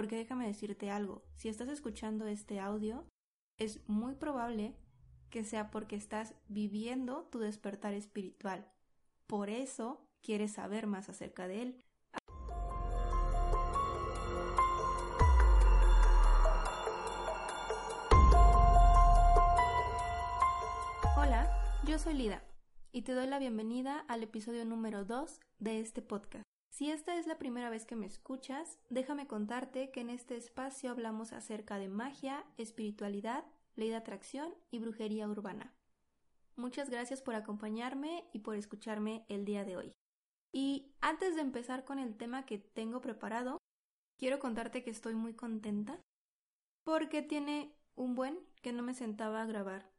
porque déjame decirte algo, si estás escuchando este audio, es muy probable que sea porque estás viviendo tu despertar espiritual. Por eso quieres saber más acerca de él. Hola, yo soy Lida y te doy la bienvenida al episodio número 2 de este podcast. Si esta es la primera vez que me escuchas, déjame contarte que en este espacio hablamos acerca de magia, espiritualidad, ley de atracción y brujería urbana. Muchas gracias por acompañarme y por escucharme el día de hoy. Y antes de empezar con el tema que tengo preparado, quiero contarte que estoy muy contenta porque tiene un buen que no me sentaba a grabar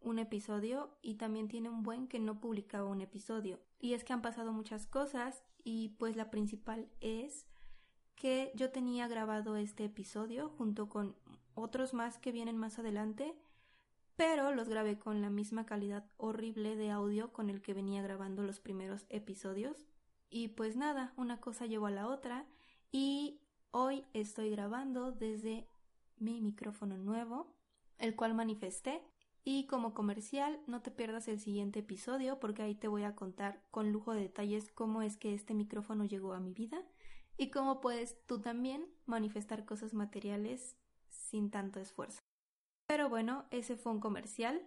un episodio y también tiene un buen que no publicaba un episodio. Y es que han pasado muchas cosas y pues la principal es que yo tenía grabado este episodio junto con otros más que vienen más adelante, pero los grabé con la misma calidad horrible de audio con el que venía grabando los primeros episodios. Y pues nada, una cosa llevó a la otra y hoy estoy grabando desde mi micrófono nuevo, el cual manifesté y como comercial, no te pierdas el siguiente episodio porque ahí te voy a contar con lujo de detalles cómo es que este micrófono llegó a mi vida y cómo puedes tú también manifestar cosas materiales sin tanto esfuerzo. Pero bueno, ese fue un comercial.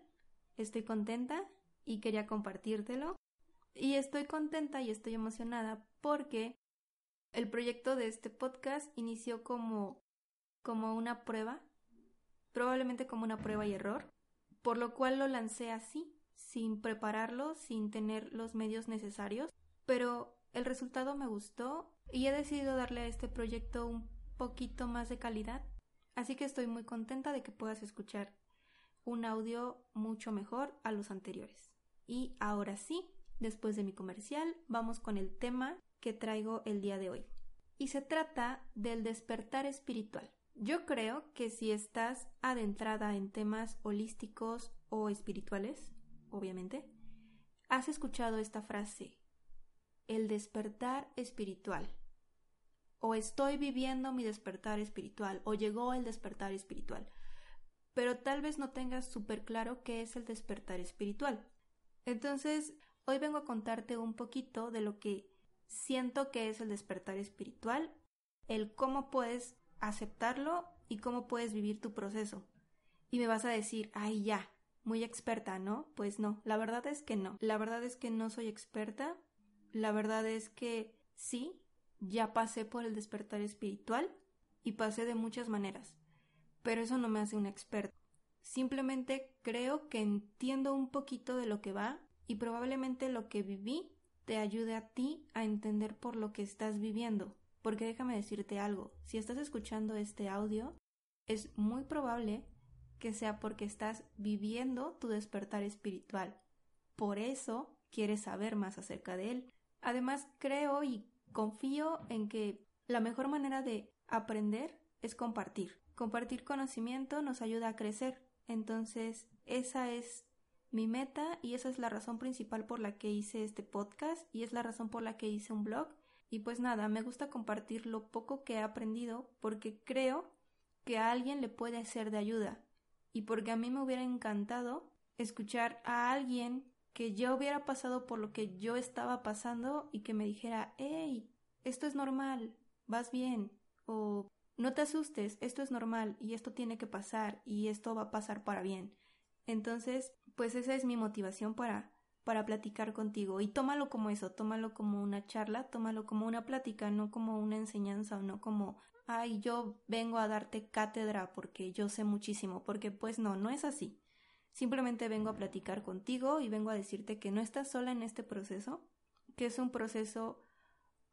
Estoy contenta y quería compartírtelo. Y estoy contenta y estoy emocionada porque el proyecto de este podcast inició como como una prueba, probablemente como una prueba y error por lo cual lo lancé así, sin prepararlo, sin tener los medios necesarios, pero el resultado me gustó y he decidido darle a este proyecto un poquito más de calidad, así que estoy muy contenta de que puedas escuchar un audio mucho mejor a los anteriores. Y ahora sí, después de mi comercial, vamos con el tema que traigo el día de hoy. Y se trata del despertar espiritual. Yo creo que si estás adentrada en temas holísticos o espirituales, obviamente, has escuchado esta frase, el despertar espiritual, o estoy viviendo mi despertar espiritual, o llegó el despertar espiritual, pero tal vez no tengas súper claro qué es el despertar espiritual. Entonces, hoy vengo a contarte un poquito de lo que siento que es el despertar espiritual, el cómo puedes aceptarlo y cómo puedes vivir tu proceso. Y me vas a decir, ay ya, muy experta, ¿no? Pues no, la verdad es que no. La verdad es que no soy experta. La verdad es que sí, ya pasé por el despertar espiritual y pasé de muchas maneras. Pero eso no me hace una experta. Simplemente creo que entiendo un poquito de lo que va y probablemente lo que viví te ayude a ti a entender por lo que estás viviendo. Porque déjame decirte algo, si estás escuchando este audio, es muy probable que sea porque estás viviendo tu despertar espiritual. Por eso quieres saber más acerca de él. Además, creo y confío en que la mejor manera de aprender es compartir. Compartir conocimiento nos ayuda a crecer. Entonces, esa es mi meta y esa es la razón principal por la que hice este podcast y es la razón por la que hice un blog y pues nada, me gusta compartir lo poco que he aprendido porque creo que a alguien le puede ser de ayuda y porque a mí me hubiera encantado escuchar a alguien que ya hubiera pasado por lo que yo estaba pasando y que me dijera, hey, esto es normal, vas bien, o no te asustes, esto es normal y esto tiene que pasar y esto va a pasar para bien. Entonces, pues esa es mi motivación para para platicar contigo y tómalo como eso, tómalo como una charla, tómalo como una plática, no como una enseñanza o no como, ay, yo vengo a darte cátedra porque yo sé muchísimo, porque pues no, no es así. Simplemente vengo a platicar contigo y vengo a decirte que no estás sola en este proceso, que es un proceso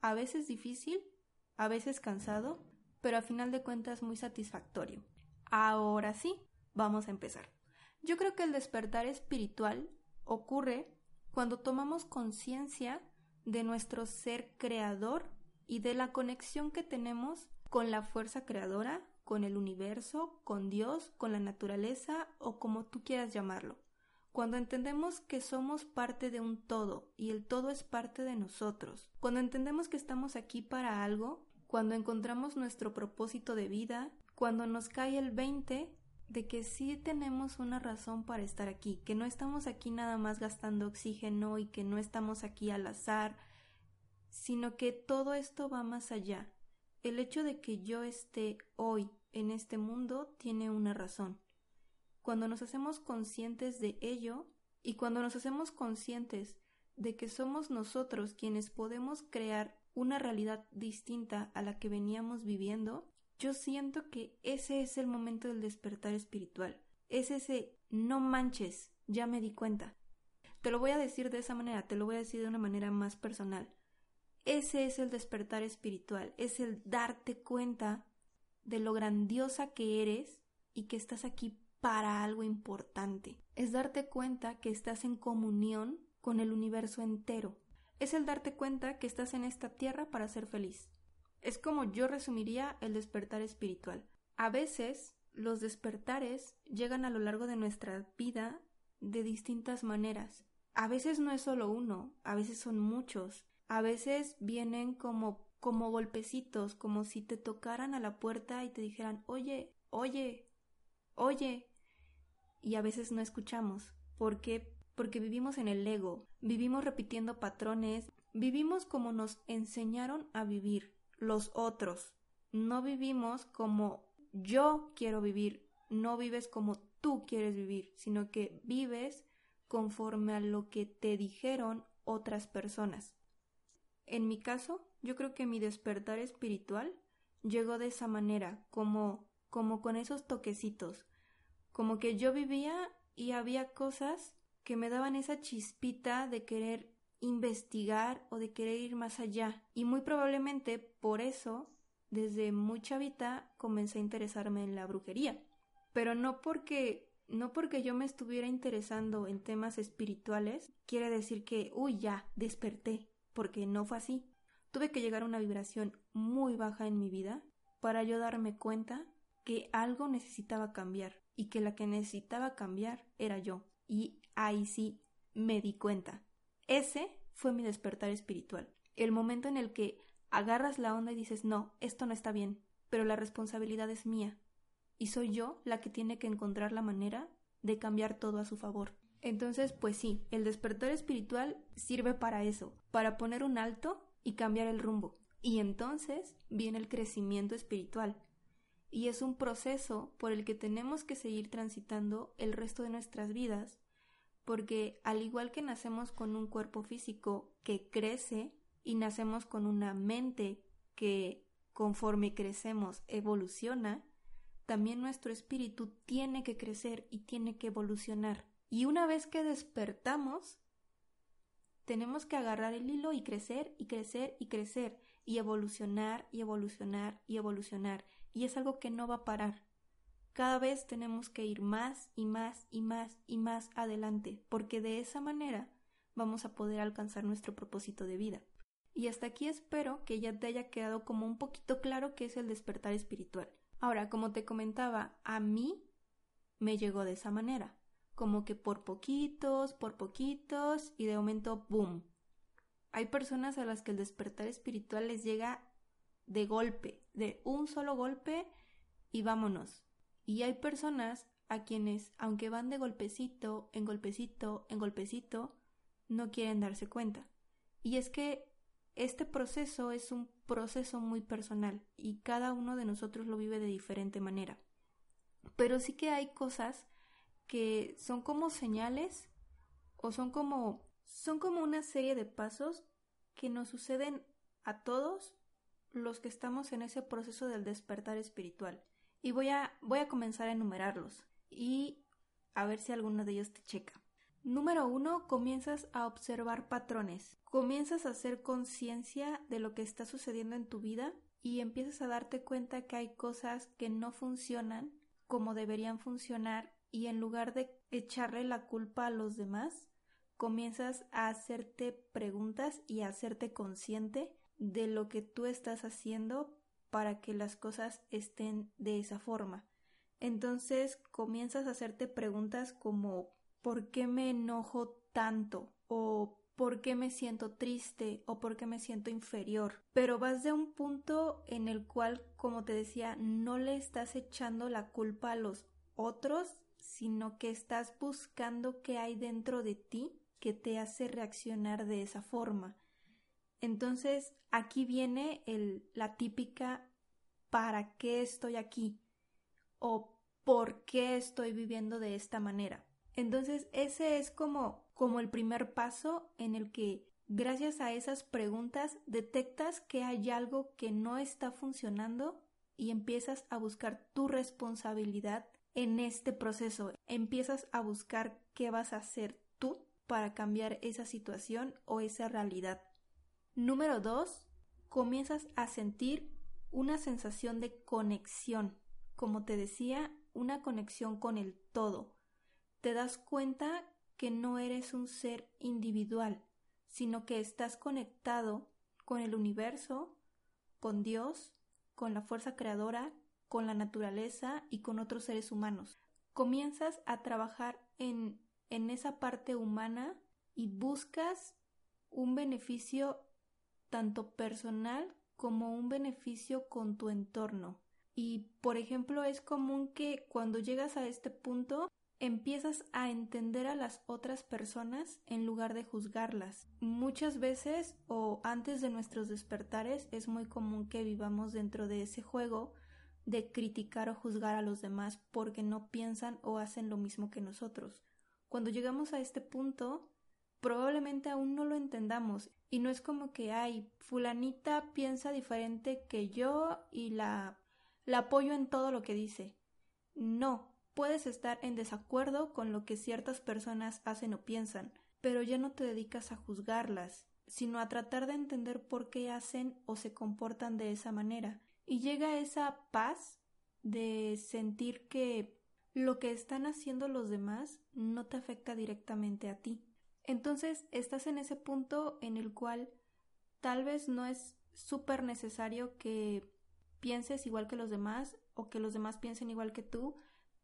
a veces difícil, a veces cansado, pero a final de cuentas muy satisfactorio. Ahora sí, vamos a empezar. Yo creo que el despertar espiritual ocurre cuando tomamos conciencia de nuestro ser creador y de la conexión que tenemos con la fuerza creadora, con el universo, con Dios, con la naturaleza o como tú quieras llamarlo. Cuando entendemos que somos parte de un todo y el todo es parte de nosotros. Cuando entendemos que estamos aquí para algo cuando encontramos nuestro propósito de vida, cuando nos cae el 20 de que sí tenemos una razón para estar aquí, que no estamos aquí nada más gastando oxígeno y que no estamos aquí al azar, sino que todo esto va más allá. El hecho de que yo esté hoy en este mundo tiene una razón. Cuando nos hacemos conscientes de ello y cuando nos hacemos conscientes de que somos nosotros quienes podemos crear una realidad distinta a la que veníamos viviendo, yo siento que ese es el momento del despertar espiritual. Es ese no manches, ya me di cuenta. Te lo voy a decir de esa manera, te lo voy a decir de una manera más personal. Ese es el despertar espiritual, es el darte cuenta de lo grandiosa que eres y que estás aquí para algo importante. Es darte cuenta que estás en comunión con el universo entero. Es el darte cuenta que estás en esta tierra para ser feliz. Es como yo resumiría el despertar espiritual. A veces los despertares llegan a lo largo de nuestra vida de distintas maneras. A veces no es solo uno, a veces son muchos. A veces vienen como como golpecitos, como si te tocaran a la puerta y te dijeran, "Oye, oye, oye." Y a veces no escuchamos. ¿Por qué? Porque vivimos en el ego, vivimos repitiendo patrones, vivimos como nos enseñaron a vivir los otros. No vivimos como yo quiero vivir, no vives como tú quieres vivir, sino que vives conforme a lo que te dijeron otras personas. En mi caso, yo creo que mi despertar espiritual llegó de esa manera, como como con esos toquecitos, como que yo vivía y había cosas que me daban esa chispita de querer investigar o de querer ir más allá. Y muy probablemente por eso, desde muy chavita, comencé a interesarme en la brujería. Pero no porque no porque yo me estuviera interesando en temas espirituales, quiere decir que, uy, ya, desperté, porque no fue así. Tuve que llegar a una vibración muy baja en mi vida para yo darme cuenta que algo necesitaba cambiar y que la que necesitaba cambiar era yo. Y ahí sí me di cuenta. Ese fue mi despertar espiritual. El momento en el que agarras la onda y dices, no, esto no está bien, pero la responsabilidad es mía. Y soy yo la que tiene que encontrar la manera de cambiar todo a su favor. Entonces, pues sí, el despertar espiritual sirve para eso, para poner un alto y cambiar el rumbo. Y entonces viene el crecimiento espiritual. Y es un proceso por el que tenemos que seguir transitando el resto de nuestras vidas porque al igual que nacemos con un cuerpo físico que crece y nacemos con una mente que conforme crecemos evoluciona, también nuestro espíritu tiene que crecer y tiene que evolucionar. Y una vez que despertamos, tenemos que agarrar el hilo y crecer y crecer y crecer y evolucionar y evolucionar y evolucionar. Y es algo que no va a parar. Cada vez tenemos que ir más y más y más y más adelante, porque de esa manera vamos a poder alcanzar nuestro propósito de vida. Y hasta aquí espero que ya te haya quedado como un poquito claro qué es el despertar espiritual. Ahora, como te comentaba, a mí me llegó de esa manera, como que por poquitos, por poquitos y de momento, ¡boom! Hay personas a las que el despertar espiritual les llega de golpe, de un solo golpe y vámonos. Y hay personas a quienes, aunque van de golpecito, en golpecito, en golpecito, no quieren darse cuenta. Y es que este proceso es un proceso muy personal y cada uno de nosotros lo vive de diferente manera. Pero sí que hay cosas que son como señales o son como son como una serie de pasos que nos suceden a todos los que estamos en ese proceso del despertar espiritual y voy a, voy a comenzar a enumerarlos y a ver si alguno de ellos te checa. Número uno, comienzas a observar patrones. Comienzas a hacer conciencia de lo que está sucediendo en tu vida y empiezas a darte cuenta que hay cosas que no funcionan como deberían funcionar y en lugar de echarle la culpa a los demás, comienzas a hacerte preguntas y a hacerte consciente de lo que tú estás haciendo para que las cosas estén de esa forma. Entonces comienzas a hacerte preguntas como ¿por qué me enojo tanto? o por qué me siento triste o por qué me siento inferior. Pero vas de un punto en el cual, como te decía, no le estás echando la culpa a los otros, sino que estás buscando qué hay dentro de ti que te hace reaccionar de esa forma. Entonces, aquí viene la típica ¿para qué estoy aquí? o ¿por qué estoy viviendo de esta manera? Entonces, ese es como como el primer paso en el que gracias a esas preguntas detectas que hay algo que no está funcionando y empiezas a buscar tu responsabilidad en este proceso. Empiezas a buscar qué vas a hacer tú para cambiar esa situación o esa realidad. Número dos, comienzas a sentir una sensación de conexión. Como te decía, una conexión con el todo. Te das cuenta que no eres un ser individual, sino que estás conectado con el universo, con Dios, con la fuerza creadora, con la naturaleza y con otros seres humanos. Comienzas a trabajar en, en esa parte humana y buscas un beneficio tanto personal como un beneficio con tu entorno. Y, por ejemplo, es común que cuando llegas a este punto empiezas a entender a las otras personas en lugar de juzgarlas. Muchas veces o antes de nuestros despertares es muy común que vivamos dentro de ese juego de criticar o juzgar a los demás porque no piensan o hacen lo mismo que nosotros. Cuando llegamos a este punto, probablemente aún no lo entendamos y no es como que ay, fulanita piensa diferente que yo y la la apoyo en todo lo que dice. No, Puedes estar en desacuerdo con lo que ciertas personas hacen o piensan, pero ya no te dedicas a juzgarlas, sino a tratar de entender por qué hacen o se comportan de esa manera. Y llega esa paz de sentir que lo que están haciendo los demás no te afecta directamente a ti. Entonces estás en ese punto en el cual tal vez no es súper necesario que pienses igual que los demás o que los demás piensen igual que tú,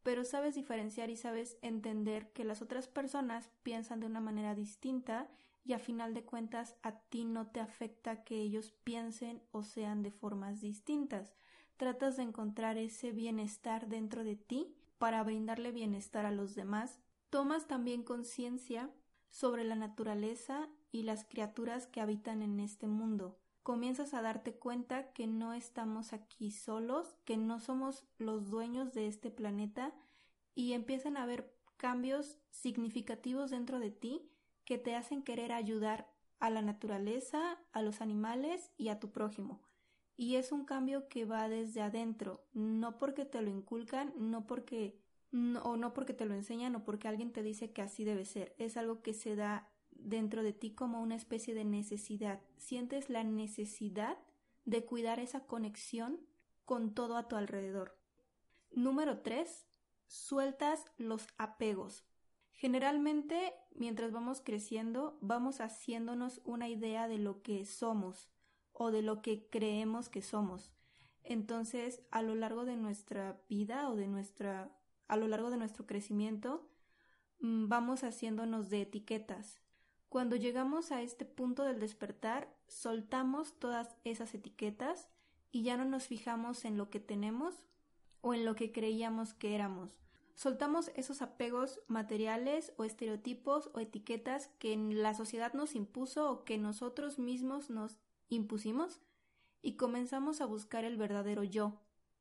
pero sabes diferenciar y sabes entender que las otras personas piensan de una manera distinta y a final de cuentas a ti no te afecta que ellos piensen o sean de formas distintas. Tratas de encontrar ese bienestar dentro de ti para brindarle bienestar a los demás. Tomas también conciencia sobre la naturaleza y las criaturas que habitan en este mundo. Comienzas a darte cuenta que no estamos aquí solos, que no somos los dueños de este planeta y empiezan a haber cambios significativos dentro de ti que te hacen querer ayudar a la naturaleza, a los animales y a tu prójimo. Y es un cambio que va desde adentro, no porque te lo inculcan, no porque o no porque te lo enseñan o porque alguien te dice que así debe ser, es algo que se da dentro de ti como una especie de necesidad. Sientes la necesidad de cuidar esa conexión con todo a tu alrededor. Número 3 sueltas los apegos. Generalmente, mientras vamos creciendo, vamos haciéndonos una idea de lo que somos o de lo que creemos que somos. Entonces, a lo largo de nuestra vida o de nuestra a lo largo de nuestro crecimiento, mm, vamos haciéndonos de etiquetas. Cuando llegamos a este punto del despertar, soltamos todas esas etiquetas y ya no nos fijamos en lo que tenemos o en lo que creíamos que éramos. Soltamos esos apegos materiales o estereotipos o etiquetas que la sociedad nos impuso o que nosotros mismos nos impusimos y comenzamos a buscar el verdadero yo.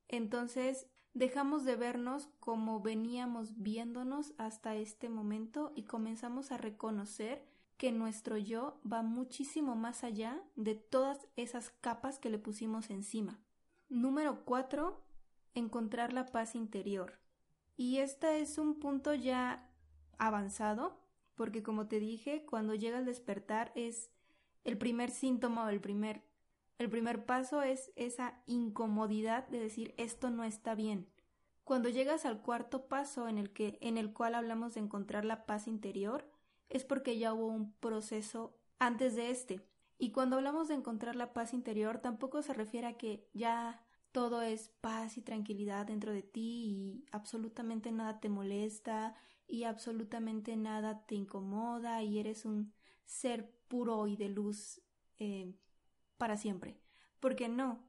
Entonces dejamos de vernos como veníamos viéndonos hasta este momento y comenzamos a reconocer que nuestro yo va muchísimo más allá de todas esas capas que le pusimos encima. Número 4 encontrar la paz interior. Y este es un punto ya avanzado, porque como te dije, cuando llega el despertar es el primer síntoma o el primer el primer paso es esa incomodidad de decir esto no está bien. Cuando llegas al cuarto paso en el que en el cual hablamos de encontrar la paz interior, es porque ya hubo un proceso antes de este. Y cuando hablamos de encontrar la paz interior, tampoco se refiere a que ya todo es paz y tranquilidad dentro de ti y absolutamente nada te molesta y absolutamente nada te incomoda y eres un ser puro y de luz eh, para siempre. Porque no,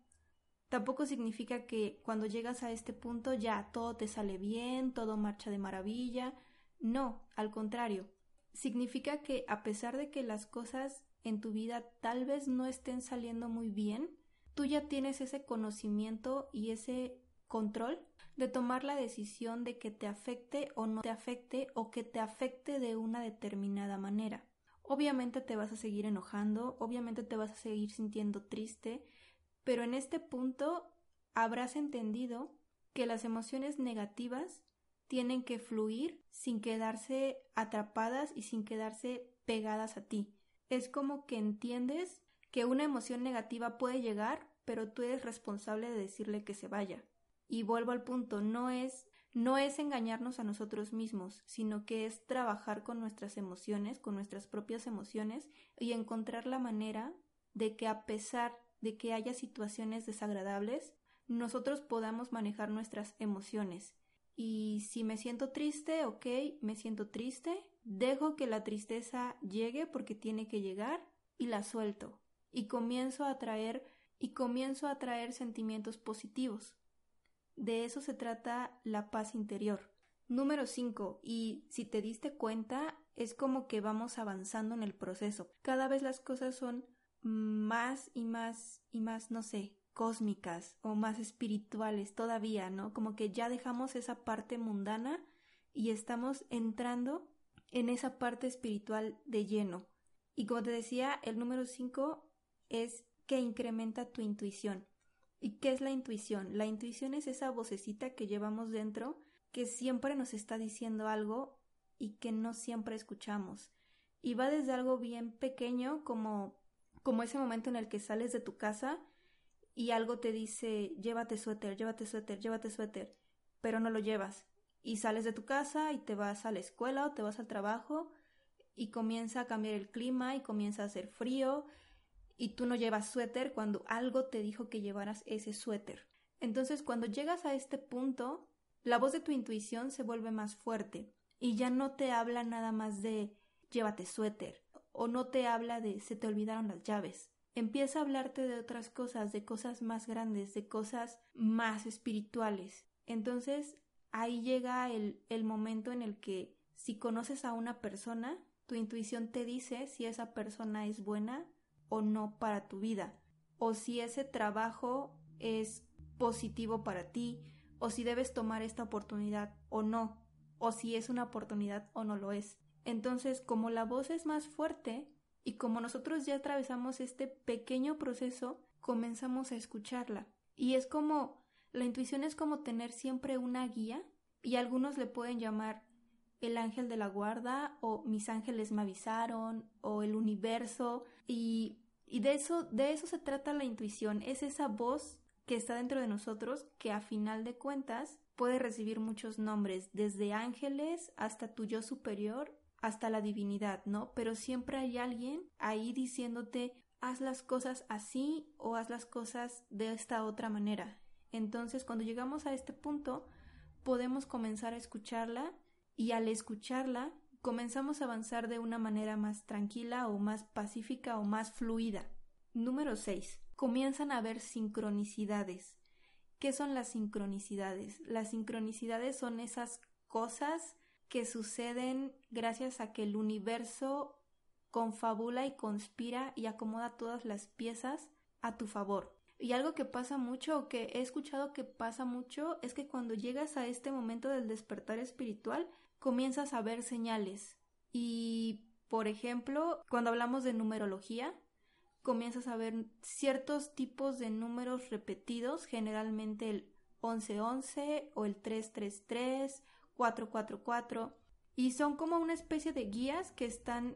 tampoco significa que cuando llegas a este punto ya todo te sale bien, todo marcha de maravilla. No, al contrario, significa que a pesar de que las cosas en tu vida tal vez no estén saliendo muy bien, tú ya tienes ese conocimiento y ese control de tomar la decisión de que te afecte o no te afecte o que te afecte de una determinada manera. Obviamente te vas a seguir enojando, obviamente te vas a seguir sintiendo triste, pero en este punto habrás entendido que las emociones negativas tienen que fluir sin quedarse atrapadas y sin quedarse pegadas a ti. Es como que entiendes que una emoción negativa puede llegar, pero tú eres responsable de decirle que se vaya. Y vuelvo al punto, no es no es engañarnos a nosotros mismos, sino que es trabajar con nuestras emociones, con nuestras propias emociones y encontrar la manera de que a pesar de que haya situaciones desagradables, nosotros podamos manejar nuestras emociones. Y si me siento triste, ok, me siento triste, dejo que la tristeza llegue porque tiene que llegar y la suelto. Y comienzo a traer y comienzo a traer sentimientos positivos. De eso se trata la paz interior. Número 5. Y si te diste cuenta, es como que vamos avanzando en el proceso. Cada vez las cosas son más y más y más, no sé, cósmicas o más espirituales todavía, ¿no? Como que ya dejamos esa parte mundana y estamos entrando en esa parte espiritual de lleno. Y como te decía, el número 5 es que incrementa tu intuición. ¿Y qué es la intuición? La intuición es esa vocecita que llevamos dentro que siempre nos está diciendo algo y que no siempre escuchamos. Y va desde algo bien pequeño como como ese momento en el que sales de tu casa y algo te dice llévate suéter, llévate suéter, llévate suéter, pero no lo llevas. Y sales de tu casa y te vas a la escuela o te vas al trabajo y comienza a cambiar el clima y comienza a hacer frío y tú no llevas suéter cuando algo te dijo que llevaras ese suéter. Entonces, cuando llegas a este punto, la voz de tu intuición se vuelve más fuerte y ya no te habla nada más de llévate suéter o no te habla de se te olvidaron las llaves. Empieza a hablarte de otras cosas, de cosas más grandes, de cosas más espirituales. Entonces, ahí llega el, el momento en el que si conoces a una persona, tu intuición te dice si esa persona es buena o no para tu vida, o si ese trabajo es positivo para ti, o si debes tomar esta oportunidad o no, o si es una oportunidad o no lo es. Entonces, como la voz es más fuerte y como nosotros ya atravesamos este pequeño proceso, comenzamos a escucharla. Y es como, la intuición es como tener siempre una guía y algunos le pueden llamar el ángel de la guarda o mis ángeles me avisaron o el universo y, y de eso de eso se trata la intuición. Es esa voz que está dentro de nosotros que a final de cuentas puede recibir muchos nombres desde ángeles hasta tu yo superior hasta la divinidad no pero siempre hay alguien ahí diciéndote haz las cosas así o haz las cosas de esta otra manera entonces cuando llegamos a este punto podemos comenzar a escucharla y al escucharla comenzamos a avanzar de una manera más tranquila o más pacífica o más fluida. Número 6. Comienzan a haber sincronicidades. ¿Qué son las sincronicidades? Las sincronicidades son esas cosas que suceden gracias a que el universo confabula y conspira y acomoda todas las piezas a tu favor. Y algo que pasa mucho o que he escuchado que pasa mucho es que cuando llegas a este momento del despertar espiritual comienzas a ver señales. Y, por ejemplo, cuando hablamos de numerología, comienzas a ver ciertos tipos de números repetidos, generalmente el 1111 o el 333, 444, y son como una especie de guías que están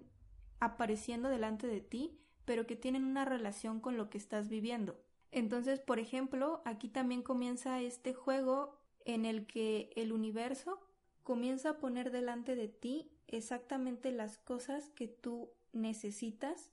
apareciendo delante de ti, pero que tienen una relación con lo que estás viviendo. Entonces, por ejemplo, aquí también comienza este juego en el que el universo comienza a poner delante de ti exactamente las cosas que tú necesitas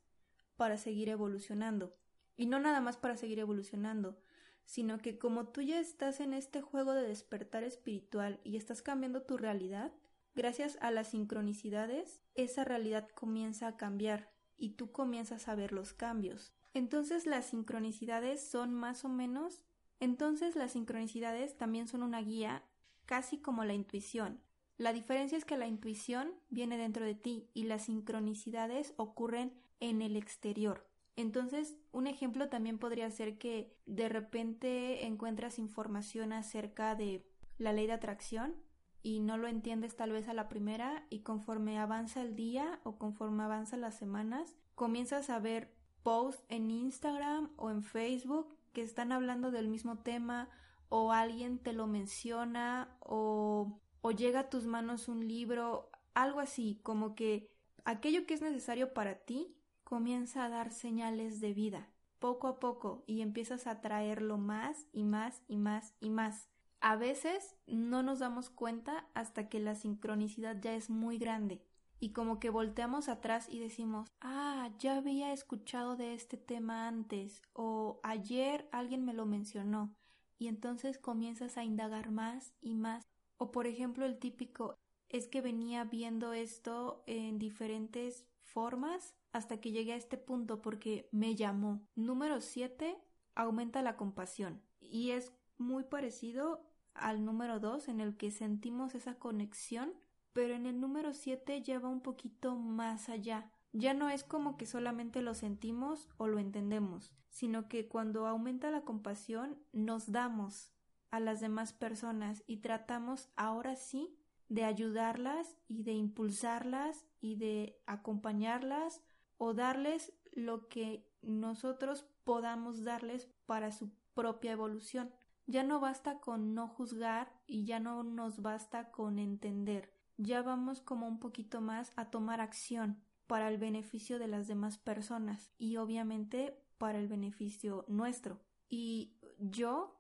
para seguir evolucionando. Y no nada más para seguir evolucionando, sino que como tú ya estás en este juego de despertar espiritual y estás cambiando tu realidad, gracias a las sincronicidades, esa realidad comienza a cambiar y tú comienzas a ver los cambios. Entonces las sincronicidades son más o menos entonces las sincronicidades también son una guía casi como la intuición. La diferencia es que la intuición viene dentro de ti y las sincronicidades ocurren en el exterior. Entonces, un ejemplo también podría ser que de repente encuentras información acerca de la ley de atracción y no lo entiendes tal vez a la primera y conforme avanza el día o conforme avanza las semanas, comienzas a ver posts en Instagram o en Facebook que están hablando del mismo tema o alguien te lo menciona o, o llega a tus manos un libro, algo así, como que aquello que es necesario para ti comienza a dar señales de vida poco a poco y empiezas a traerlo más y más y más y más. A veces no nos damos cuenta hasta que la sincronicidad ya es muy grande y como que volteamos atrás y decimos, ah, ya había escuchado de este tema antes o ayer alguien me lo mencionó y entonces comienzas a indagar más y más. O por ejemplo el típico es que venía viendo esto en diferentes formas hasta que llegué a este punto porque me llamó. Número 7. Aumenta la compasión. Y es muy parecido al número 2 en el que sentimos esa conexión pero en el número 7 lleva un poquito más allá. Ya no es como que solamente lo sentimos o lo entendemos, sino que cuando aumenta la compasión nos damos a las demás personas y tratamos ahora sí de ayudarlas y de impulsarlas y de acompañarlas o darles lo que nosotros podamos darles para su propia evolución. Ya no basta con no juzgar y ya no nos basta con entender ya vamos como un poquito más a tomar acción para el beneficio de las demás personas y obviamente para el beneficio nuestro. Y yo,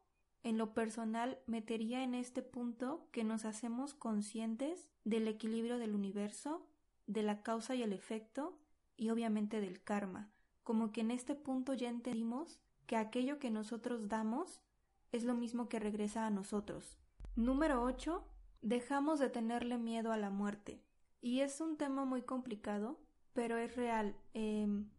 en lo personal, metería en este punto que nos hacemos conscientes del equilibrio del universo, de la causa y el efecto, y obviamente del karma. Como que en este punto ya entendimos que aquello que nosotros damos es lo mismo que regresa a nosotros. Número 8 dejamos de tenerle miedo a la muerte. Y es un tema muy complicado, pero es real. Em,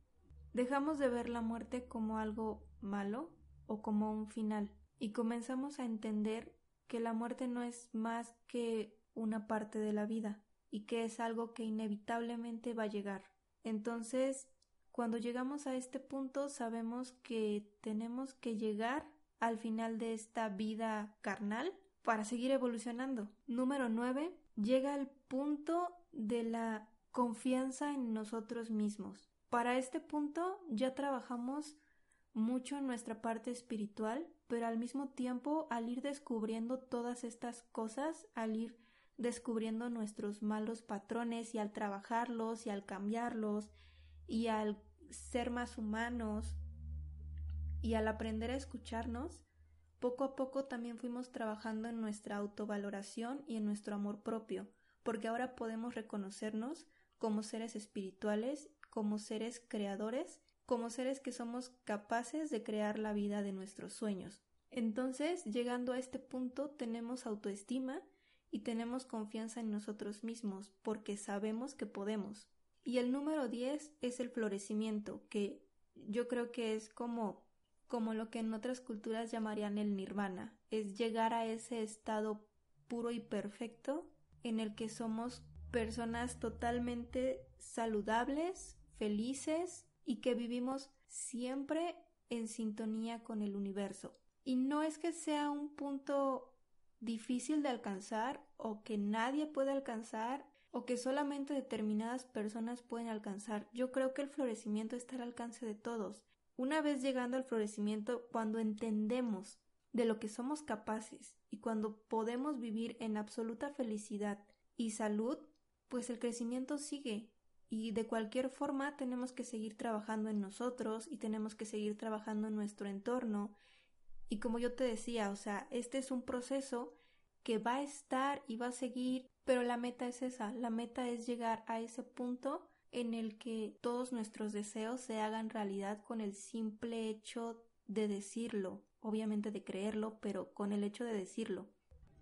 dejamos de ver la muerte como algo malo o como un final y comenzamos a entender que la muerte no es más que una parte de la vida y que es algo que inevitablemente va a llegar. Entonces, cuando llegamos a este punto sabemos que tenemos que llegar al final de esta vida carnal para seguir evolucionando. Número 9. Llega al punto de la confianza en nosotros mismos. Para este punto ya trabajamos mucho en nuestra parte espiritual, pero al mismo tiempo al ir descubriendo todas estas cosas, al ir descubriendo nuestros malos patrones y al trabajarlos y al cambiarlos y al ser más humanos y al aprender a escucharnos, poco a poco también fuimos trabajando en nuestra autovaloración y en nuestro amor propio, porque ahora podemos reconocernos como seres espirituales, como seres creadores, como seres que somos capaces de crear la vida de nuestros sueños. Entonces, llegando a este punto, tenemos autoestima y tenemos confianza en nosotros mismos, porque sabemos que podemos. Y el número 10 es el florecimiento, que yo creo que es como como lo que en otras culturas llamarían el nirvana, es llegar a ese estado puro y perfecto en el que somos personas totalmente saludables, felices y que vivimos siempre en sintonía con el universo. Y no es que sea un punto difícil de alcanzar o que nadie puede alcanzar o que solamente determinadas personas pueden alcanzar. Yo creo que el florecimiento está al alcance de todos. Una vez llegando al florecimiento, cuando entendemos de lo que somos capaces y cuando podemos vivir en absoluta felicidad y salud, pues el crecimiento sigue y de cualquier forma tenemos que seguir trabajando en nosotros y tenemos que seguir trabajando en nuestro entorno y como yo te decía, o sea, este es un proceso que va a estar y va a seguir, pero la meta es esa, la meta es llegar a ese punto en el que todos nuestros deseos se hagan realidad con el simple hecho de decirlo, obviamente de creerlo, pero con el hecho de decirlo.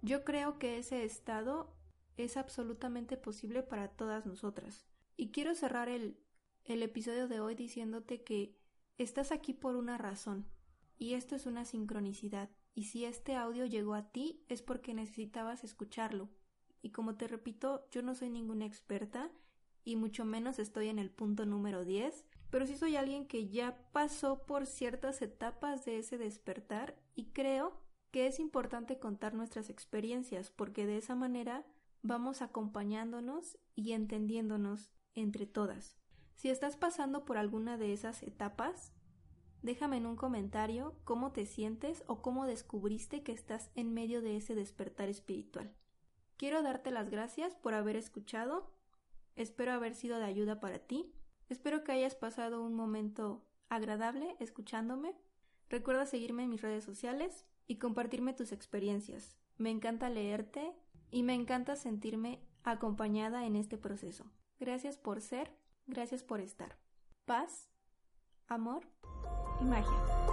Yo creo que ese estado es absolutamente posible para todas nosotras. Y quiero cerrar el, el episodio de hoy diciéndote que estás aquí por una razón y esto es una sincronicidad y si este audio llegó a ti es porque necesitabas escucharlo. Y como te repito, yo no soy ninguna experta y mucho menos estoy en el punto número 10, pero sí soy alguien que ya pasó por ciertas etapas de ese despertar y creo que es importante contar nuestras experiencias porque de esa manera vamos acompañándonos y entendiéndonos entre todas. Si estás pasando por alguna de esas etapas, Déjame en un comentario cómo te sientes o cómo descubriste que estás en medio de ese despertar espiritual. Quiero darte las gracias por haber escuchado. Espero haber sido de ayuda para ti. Espero que hayas pasado un momento agradable escuchándome. Recuerda seguirme en mis redes sociales y compartirme tus experiencias. Me encanta leerte y me encanta sentirme acompañada en este proceso. Gracias por ser, gracias por estar. Paz, amor y magia.